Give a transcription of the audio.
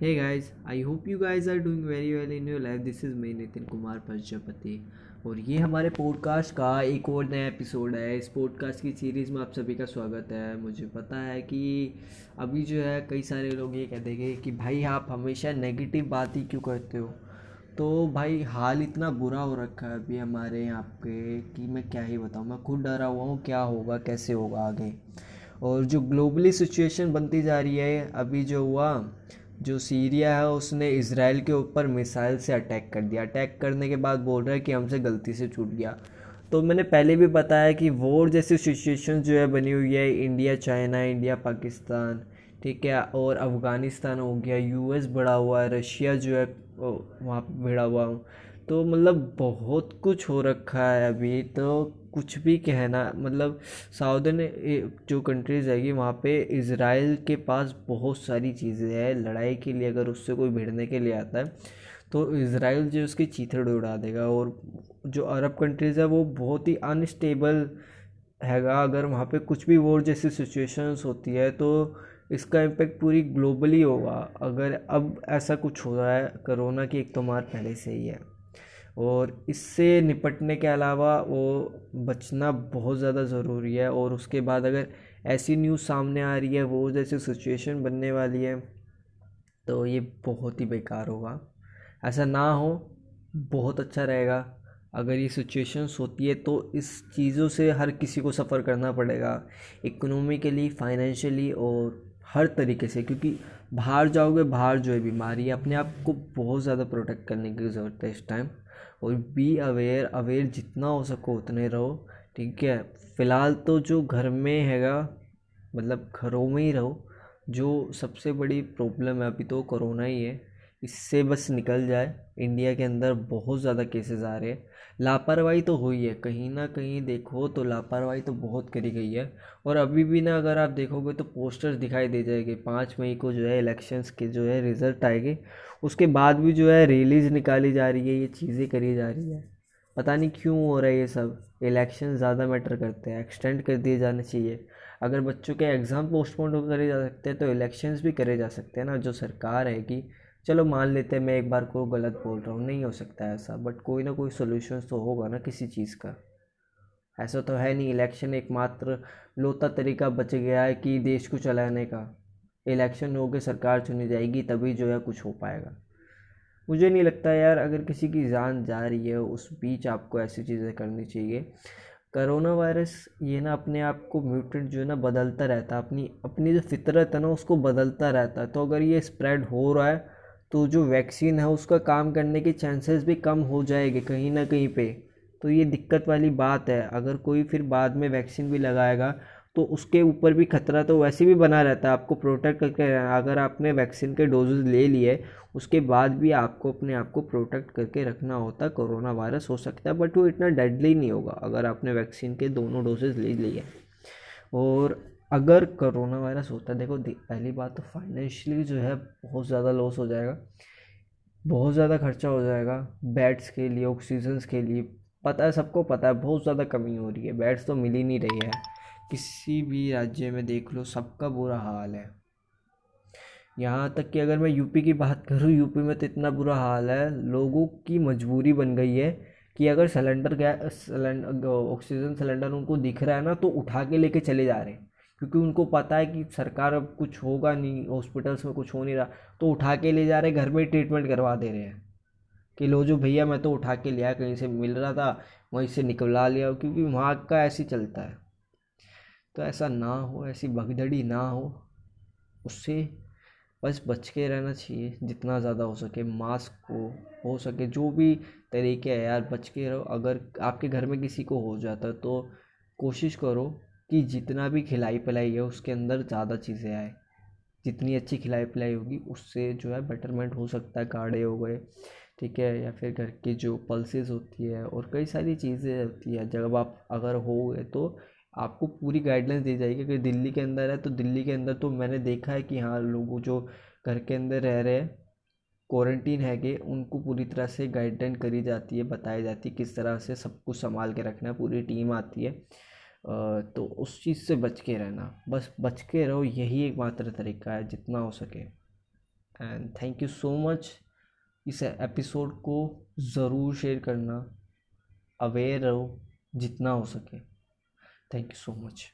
Hey guys, I hope you guys are doing very well in your life. This is me Nitin Kumar Prajapati और ये हमारे podcast का एक और नया एपिसोड है। इस पॉडकास्ट की सीरीज़ में आप सभी का स्वागत है। मुझे पता है कि अभी जो है कई सारे लोग ये कहते हैं कि भाई आप हमेशा नेगेटिव बात ही क्यों करते हो? तो भाई हाल इतना बुरा हो रखा है अभी हमारे यहाँ पे कि मैं क्या ही बताऊँ। मैं खुद डरा हुआ हूँ क्या होगा कैसे होगा आगे। और जो ग्लोबली सिचुएशन बनती जा रही है अभी जो हुआ जो सीरिया है, उसने इसराइल के ऊपर मिसाइल से अटैक कर दिया। अटैक करने के बाद बोल रहा है कि हमसे गलती से छूट गया। तो मैंने पहले भी बताया कि वॉर जैसी सिचुएशन जो है बनी हुई है, इंडिया, चाइना, इंडिया, पाकिस्तान, ठीक है, और अफ़गानिस्तान हो गया, यूएस बढ़ा हुआ है, रशिया जो है वहाँ पर भिड़ा हुआ हूँ। तो मतलब बहुत कुछ हो रखा है अभी तो कुछ भी कहना मतलब साउदर्न जो कंट्रीज़ है वहाँ पे इसराइल के पास बहुत सारी चीज़ें हैं, लड़ाई के लिए अगर उससे कोई भिड़ने के लिए आता है तो इसराइल जो उसकी चीथड़ उड़ा देगा और जो अरब कंट्रीज़ है, वो बहुत ही अनस्टेबल हैगा। अगर वहाँ पे कुछ भी वॉर जैसी सिचुएशंस होती है तो इसका इम्पेक्ट पूरी ग्लोबली होगा। अगर अब ऐसा कुछ हो रहा है कोरोना की एक तो मार पहले से ही है। और इससे निपटने के अलावा वो बचना बहुत ज़्यादा ज़रूरी है और उसके बाद अगर ऐसी न्यूज़ सामने आ रही है, वो जैसी सिचुएशन बनने वाली है तो ये बहुत ही बेकार होगा। ऐसा ना हो, बहुत अच्छा रहेगा। अगर ये सिचुएशंस होती है तो इस चीज़ों से हर किसी को सफ़र करना पड़ेगा इकोनॉमिकली फाइनेंशियली और हर तरीके से, क्योंकि बाहर जाओगे, बाहर जो है बीमारी है, अपने आप को बहुत ज़्यादा प्रोटेक्ट करने की ज़रूरत है इस टाइम और बी अवेयर अवेयर जितना हो सको उतने रहो, ठीक है? फ़िलहाल तो जो घर में हैगा मतलब घरों में ही रहो, जो सबसे बड़ी प्रॉब्लम है अभी तो कोरोना ही है। इससे बस निकल जाए। इंडिया के अंदर बहुत ज़्यादा केसेस आ रहे हैं। लापरवाही तो हुई है। कहीं ना कहीं देखो तो लापरवाही तो बहुत करी गई है। और अभी भी ना अगर आप देखोगे तो पोस्टर्स दिखाई दे जाएँगे। पाँच मई को जो है इलेक्शंस के जो है रिज़ल्ट आएँगे। उसके बाद भी जो है रिलीज़ निकाली जा रही है, ये चीज़ें करी जा रही है। पता नहीं क्यों हो रहा है ये सब। इलेक्शन ज़्यादा मैटर करते हैं। एक्सटेंड कर दिए जाने चाहिए। अगर बच्चों के एग्ज़ाम पोस्टपोन करे जा सकते हैं तो इलेक्शंस भी करे जा सकते हैं ना। जो सरकार है कि चलो मान लेते हैं मैं एक बार को गलत बोल रहा हूँ, नहीं हो सकता ऐसा बट कोई ना कोई सोल्यूशन तो होगा ना किसी चीज़ का। ऐसा तो है नहीं इलेक्शन एकमात्र लोता तरीका बच गया है कि देश को चलाने का। इलेक्शन हो के सरकार चुनी जाएगी, तभी जो है कुछ हो पाएगा। मुझे नहीं लगता यार, अगर किसी की जान जा रही है, उस बीच आपको ऐसी चीज़ें करनी चाहिए। करोना वायरस, ये ना अपने आप को म्यूटेंट जो है ना बदलता रहता है अपनी अपनी जो फितरत है ना, उसको बदलता रहता। है तो अगर ये स्प्रेड हो रहा है तो जो वैक्सीन है, उसका काम करने के चांसेस भी कम हो जाएँगे कहीं ना कहीं पे। तो ये दिक्कत वाली बात है। अगर कोई फिर बाद में वैक्सीन भी लगाएगा तो उसके ऊपर भी खतरा तो वैसे भी बना रहता है। आपको प्रोटेक्ट करके अगर आपने वैक्सीन के डोजेज ले लिए, उसके बाद भी आपको अपने आप को प्रोटेक्ट करके रखना होता। कोरोना वायरस हो सकता है बट वो इतना डेडली नहीं होगा, अगर आपने वैक्सीन के दोनों डोजेज ले लिए। और अगर करोना वायरस होता है, देखो पहली बात तो फाइनेंशियली जो है, बहुत ज़्यादा लॉस हो जाएगा। बहुत ज़्यादा खर्चा हो जाएगा बेड्स के लिए ऑक्सीजन के लिए। पता है, सबको पता है, बहुत ज़्यादा कमी हो रही है। बेड्स तो मिल ही नहीं रही है। किसी भी राज्य में देख लो, सबका बुरा हाल है। यहाँ तक कि अगर मैं यूपी की बात करूँ यूपी में तो इतना बुरा हाल है। लोगों की मजबूरी बन गई है कि अगर सिलेंडर गैस ऑक्सीजन सिलेंडर उनको दिख रहा है ना तो उठा के लेके चले जा रहे हैं। क्योंकि उनको पता है कि सरकार अब कुछ होगा नहीं हॉस्पिटल्स में कुछ हो नहीं रहा तो उठा के ले जा रहे घर में ट्रीटमेंट करवा दे रहे हैं। कि लो जो भैया, मैं तो उठा के लिया कहीं से मिल रहा था, वहीं से निकलवा लिया, क्योंकि वहाँ का ऐसे चलता है। तो ऐसा ना हो, ऐसी भगदड़ी ना हो, उससे बस बच के रहना चाहिए, जितना ज़्यादा हो सके मास्क को, हो सके, जो भी तरीके है यार, बच के रहो। अगर आपके घर में किसी को हो जाता है तो कोशिश करो कि जितना भी खिलाई पिलाई है, उसके अंदर ज़्यादा चीज़ें आए। जितनी अच्छी खिलाई पिलाई होगी, उससे जो है बेटरमेंट हो सकता है काढ़े हो गए, ठीक है, या फिर घर की जो पल्सेस होती है और कई सारी चीज़ें होती है। जब आप अगर हो गए तो आपको पूरी गाइडलाइंस दी जाएगी अगर दिल्ली के अंदर है तो दिल्ली के अंदर तो मैंने देखा है कि हाँ लोग जो घर के अंदर रह रहे हैं क्वारंटीन है कि उनको पूरी तरह से गाइडलाइन करी जाती है, बताई जाती है, किस तरह से सब कुछ संभाल के रखना है, पूरी टीम आती है। तो उस चीज़ से बच के रहना। बस बच के रहो, यही एक मात्र तरीका है, जितना हो सके। And thank you so much इस एपिसोड को ज़रूर शेयर करना। अवेयर रहो, जितना हो सके। Thank you so much